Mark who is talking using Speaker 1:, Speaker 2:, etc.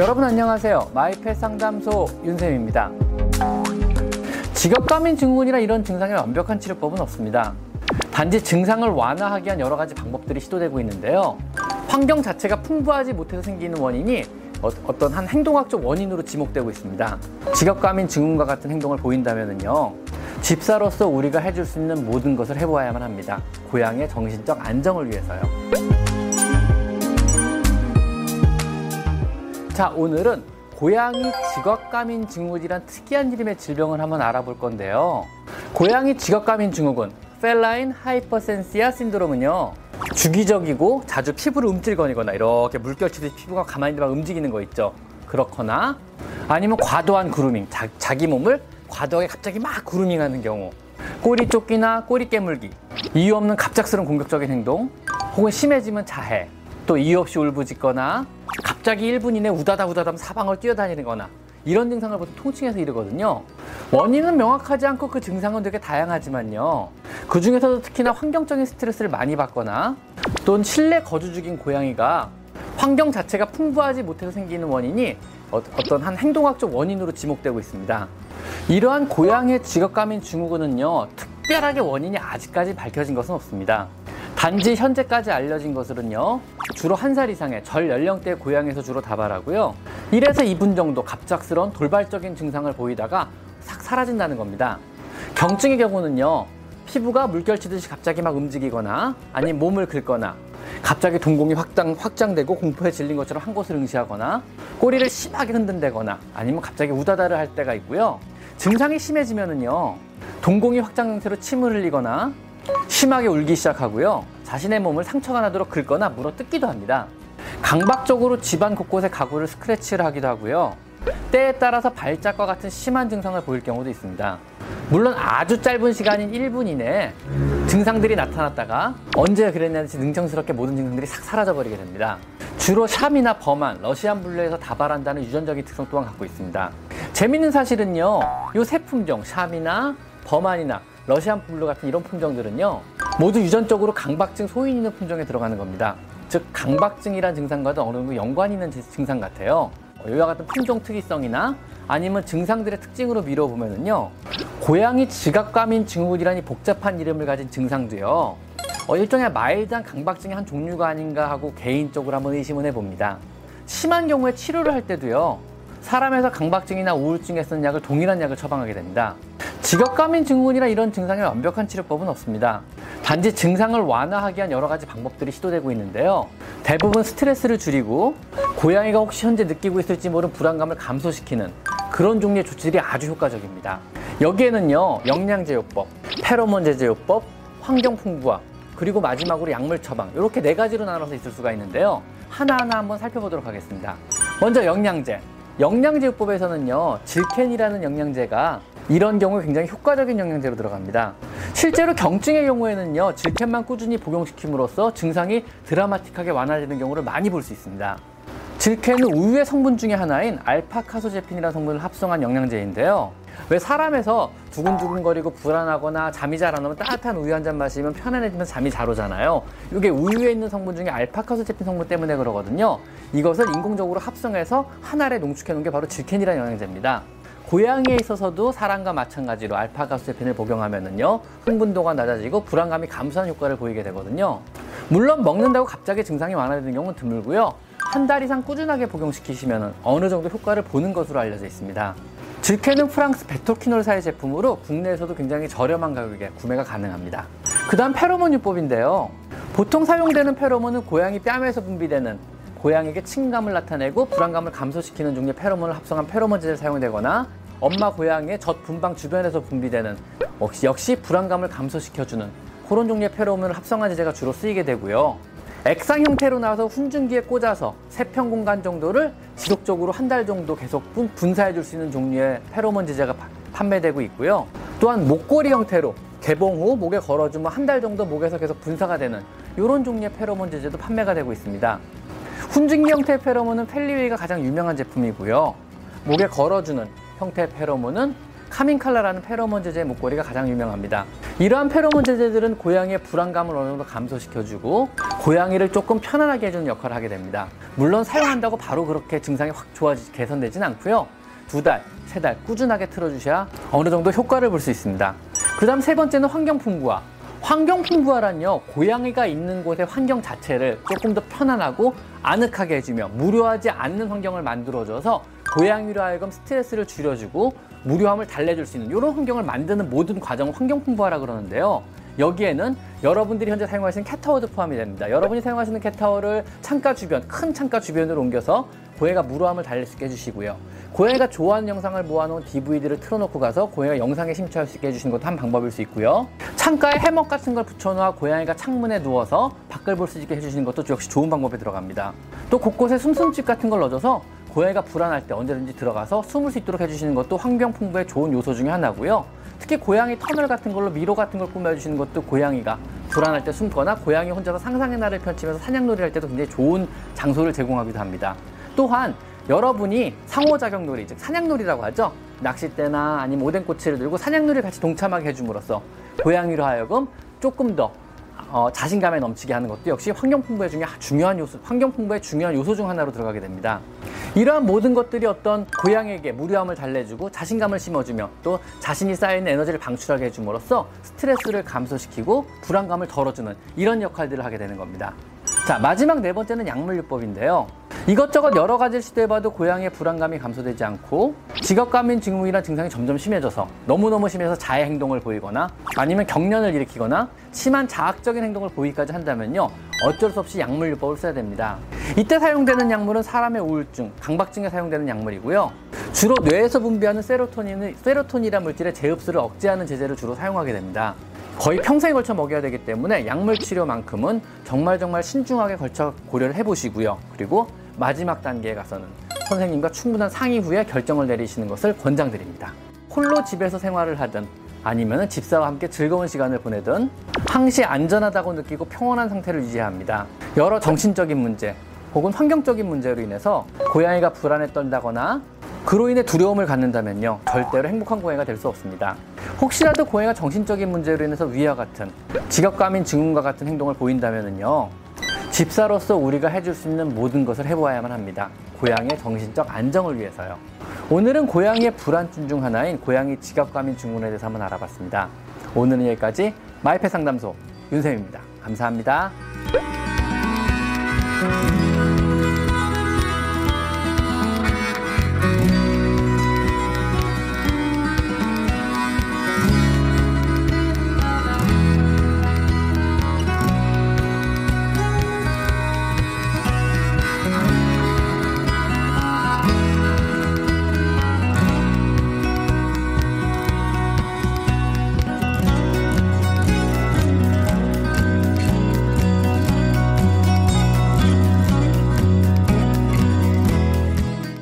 Speaker 1: 여러분 안녕하세요. 마이펫 상담소 윤쌤입니다. 직업감인 증후군이나 이런 증상에 완벽한 치료법은 없습니다. 단지 증상을 완화하기 위한 여러 가지 방법들이 시도되고 있는데요. 환경 자체가 풍부하지 못해서 생기는 원인이 어, 어떤 한 행동학적 원인으로 지목되고 있습니다. 직업감인 증후군과 같은 행동을 보인다면요. 집사로서 우리가 해줄 수 있는 모든 것을 해보아야만 합니다. 고향의 정신적 안정을 위해서요. 자, 오늘은 고양이 직업감인 증후군이란 특이한 이름의 질병을 한번 알아볼 건데요. 고양이 직업감인 증후군, 펠라인 하이퍼센시아 신드롬은요. 주기적이고 자주 피부를 움찔거리거나 이렇게 물결치듯이 피부가 가만히 있는 움직이는 거 있죠. 그렇거나 아니면 과도한 그루밍, 자, 자기 몸을 과도하게 갑자기 막 그루밍하는 경우 꼬리 쫓기나 꼬리 깨물기 이유 없는 갑작스러운 공격적인 행동 혹은 심해지면 자해 또 이유 없이 울부짖거나 갑자기 1분 이내 우다다 우다다 사방을 뛰어다니거나 이런 증상을 보통 통칭해서 이르거든요. 원인은 명확하지 않고 그 증상은 되게 다양하지만요. 그 중에서도 특히나 환경적인 스트레스를 많이 받거나 또는 실내 거주 중인 고양이가 환경 자체가 풍부하지 못해서 생기는 원인이 어, 어떤 한 행동학적 원인으로 지목되고 있습니다. 이러한 고양이의 직업감인 증후군은요, 특별하게 원인이 아직까지 밝혀진 것은 없습니다. 단지 현재까지 알려진 것으로는요, 주로 한 살 이상의 절 연령대 고양이에서 주로 다발하고요. 1에서 2분 정도 갑작스러운 돌발적인 증상을 보이다가 싹 사라진다는 겁니다. 경증의 경우는요, 피부가 물결치듯이 갑자기 막 움직이거나 아니면 몸을 긁거나 갑자기 동공이 확장, 확장되고 공포에 질린 것처럼 한 곳을 응시하거나 꼬리를 심하게 흔든다거나 아니면 갑자기 우다다를 할 때가 있고요. 증상이 심해지면은요, 동공이 확장 상태로 침을 흘리거나 심하게 울기 시작하고요. 자신의 몸을 상처가 나도록 긁거나 물어 뜯기도 합니다. 강박적으로 집안 곳곳에 가구를 스크래치를 하기도 하고요. 때에 따라서 발작과 같은 심한 증상을 보일 경우도 있습니다. 물론 아주 짧은 시간인 1분 이내에 증상들이 나타났다가 언제 그랬냐는지 능청스럽게 모든 증상들이 싹 사라져버리게 됩니다. 주로 샴이나 버만, 러시안 블루에서 다발한다는 유전적인 특성 또한 갖고 있습니다. 재밌는 사실은요, 이 세 품종, 샴이나 버만이나 러시안 블루 같은 이런 품종들은요, 모두 유전적으로 강박증 소인 있는 품종에 들어가는 겁니다. 즉, 강박증이란 증상과도 어느 정도 연관이 있는 증상 같아요. 이와 같은 품종 특이성이나 아니면 증상들의 특징으로 미뤄보면은요, 고양이 지각과민 증후군이라는 복잡한 이름을 가진 증상도요, 어, 일종의 mild한 강박증의 한 종류가 아닌가 하고 개인적으로 한번 의심을 해봅니다. 심한 경우에 치료를 할 때도요, 사람에서 강박증이나 우울증에 쓰는 약을 동일한 약을 처방하게 됩니다. 직업감인 증후군이나 이런 증상에 완벽한 치료법은 없습니다. 단지 증상을 완화하기 위한 여러 가지 방법들이 시도되고 있는데요. 대부분 스트레스를 줄이고 고양이가 혹시 현재 느끼고 있을지 모르는 불안감을 감소시키는 그런 종류의 조치들이 아주 효과적입니다. 여기에는요, 영양제요법, 페로몬 제제요법, 환경 풍부화, 그리고 마지막으로 약물 처방 이렇게 네 가지로 나눠서 있을 수가 있는데요. 하나하나 한번 살펴보도록 하겠습니다. 먼저 영양제. 영양제요법에서는요, 질켄이라는 영양제가 이런 경우에 굉장히 효과적인 영양제로 들어갑니다. 실제로 경증의 경우에는요, 질켄만 꾸준히 복용시킴으로써 증상이 드라마틱하게 완화되는 경우를 많이 볼 수 있습니다. 질켄은 우유의 성분 중의 하나인 알파카소제핀이라는 성분을 합성한 영양제인데요. 왜 사람에서 두근두근거리고 불안하거나 잠이 잘 안 오면 따뜻한 우유 한 잔 마시면 편안해지면 잠이 잘 오잖아요. 이게 우유에 있는 성분 중에 알파카소제핀 성분 때문에 그러거든요. 이것을 인공적으로 합성해서 한 알에 농축해 놓은 게 바로 질켄이라는 영양제입니다. 고양이에 있어서도 사람과 마찬가지로 알파가스테핀을 복용하면은요 흥분도가 낮아지고 불안감이 감소하는 효과를 보이게 되거든요. 물론 먹는다고 갑자기 증상이 완화되는 경우는 드물고요. 한 달 이상 꾸준하게 복용시키시면 어느 정도 효과를 보는 것으로 알려져 있습니다. 질케는 프랑스 베토키놀사의 제품으로 국내에서도 굉장히 저렴한 가격에 구매가 가능합니다. 그 다음 페로몬 요법인데요. 보통 사용되는 페로몬은 고양이 뺨에서 분비되는 고양이에게 친감을 나타내고 불안감을 감소시키는 종류의 페로몬을 합성한 페로몬제를 사용되거나 엄마 고양이의 젖 분방 주변에서 분비되는 역시, 역시 불안감을 감소시켜주는 그런 종류의 페로몬을 합성한 제제가 주로 쓰이게 되고요. 액상 형태로 나와서 훈증기에 꽂아서 세평 공간 정도를 지속적으로 한 달 정도 계속 분사해 줄 수 있는 종류의 페로몬 제제가 판매되고 있고요. 또한 목걸이 형태로 개봉 후 목에 걸어주면 한 달 정도 목에서 계속 분사가 되는 이런 종류의 페로몬 제제도 판매가 되고 있습니다. 훈증기 형태의 페로몬은 펠리웨이가 가장 유명한 제품이고요. 목에 걸어주는 형태의 페로몬은 카민칼라라는 페로몬 제제의 목걸이가 가장 유명합니다. 이러한 페로몬 제제들은 고양이의 불안감을 어느 정도 감소시켜주고 고양이를 조금 편안하게 해주는 역할을 하게 됩니다. 물론 사용한다고 바로 그렇게 증상이 확 좋아지 개선되진 않고요. 두 달, 세 달 꾸준하게 틀어주셔야 어느 정도 효과를 볼 수 있습니다. 그 다음 세 번째는 환경 풍부화. 환경 풍부화란요, 고양이가 있는 곳의 환경 자체를 조금 더 편안하고 아늑하게 해주며 무료하지 않는 환경을 만들어줘서 고양이로 하여금 스트레스를 줄여주고 무료함을 달래줄 수 있는 이런 환경을 만드는 모든 과정을 환경 풍부화라 그러는데요. 여기에는 여러분들이 현재 사용하시는 캣타워도 포함이 됩니다. 여러분이 사용하시는 캣타워를 창가 주변, 큰 창가 주변으로 옮겨서 고양이가 무료함을 달랠 수 있게 해주시고요. 고양이가 좋아하는 영상을 모아놓은 DVD를 틀어놓고 가서 고양이가 영상에 심취할 수 있게 해주시는 것도 한 방법일 수 있고요. 창가에 해먹 같은 걸 붙여놓아 고양이가 창문에 누워서 밖을 볼 수 있게 해주시는 것도 역시 좋은 방법에 들어갑니다. 또 곳곳에 숨숨집 같은 걸 넣어줘서 고양이가 불안할 때 언제든지 들어가서 숨을 수 있도록 해주시는 것도 환경 풍부의 좋은 요소 중에 하나고요. 특히 고양이 터널 같은 걸로 미로 같은 걸 꾸며주시는 것도 고양이가 불안할 때 숨거나 고양이 혼자서 상상의 날을 펼치면서 사냥놀이를 할 때도 굉장히 좋은 장소를 제공하기도 합니다. 또한 여러분이 상호작용 놀이, 즉 사냥놀이라고 하죠. 낚싯대나 아니면 오뎅꼬치를 들고 사냥놀이를 같이 동참하게 해줌으로써 고양이로 하여금 조금 더 어, 자신감에 넘치게 하는 것도 역시 환경 풍부의 중에 중요한 요소, 환경 풍부의 중요한 요소 중 하나로 들어가게 됩니다. 이러한 모든 것들이 어떤 고양이에게 무료함을 달래주고 자신감을 심어주며 또 자신이 쌓여있는 에너지를 방출하게 해줌으로써 스트레스를 감소시키고 불안감을 덜어주는 이런 역할들을 하게 되는 겁니다. 자, 마지막 네 번째는 약물요법인데요. 이것저것 여러 가지를 시도해봐도 고양이의 불안감이 감소되지 않고 직업감인 증후이란 증상이 점점 심해져서 너무너무 심해서 자해 행동을 보이거나 아니면 경련을 일으키거나 심한 자학적인 행동을 보이기까지 한다면요. 어쩔 수 없이 약물요법을 써야 됩니다. 이때 사용되는 약물은 사람의 우울증, 강박증에 사용되는 약물이고요. 주로 뇌에서 분비하는 세로토닌은 세로토닌이란 물질의 재흡수를 억제하는 제제를 주로 사용하게 됩니다. 거의 평생에 걸쳐 먹여야 되기 때문에 약물 치료만큼은 정말 정말 신중하게 걸쳐 고려를 해보시고요. 그리고 마지막 단계에 가서는 선생님과 충분한 상의 후에 결정을 내리시는 것을 권장드립니다. 홀로 집에서 생활을 하든 아니면 집사와 함께 즐거운 시간을 보내든 항시 안전하다고 느끼고 평온한 상태를 유지해야 합니다. 여러 정신적인 문제 혹은 환경적인 문제로 인해서 고양이가 불안에 떨다거나 그로 인해 두려움을 갖는다면요 절대로 행복한 고양이가 될 수 없습니다 혹시라도 고양이가 정신적인 문제로 인해서 위와 같은 직업감인 증후과 같은 행동을 보인다면요 집사로서 우리가 해줄 수 있는 모든 것을 해보아야만 합니다. 고양이의 정신적 안정을 위해서요. 오늘은 고양이의 불안증 중 하나인 고양이 직업감인 증후군에 대해서 한번 알아봤습니다. 오늘은 여기까지 마이펫 상담소 윤쌤입니다. 감사합니다.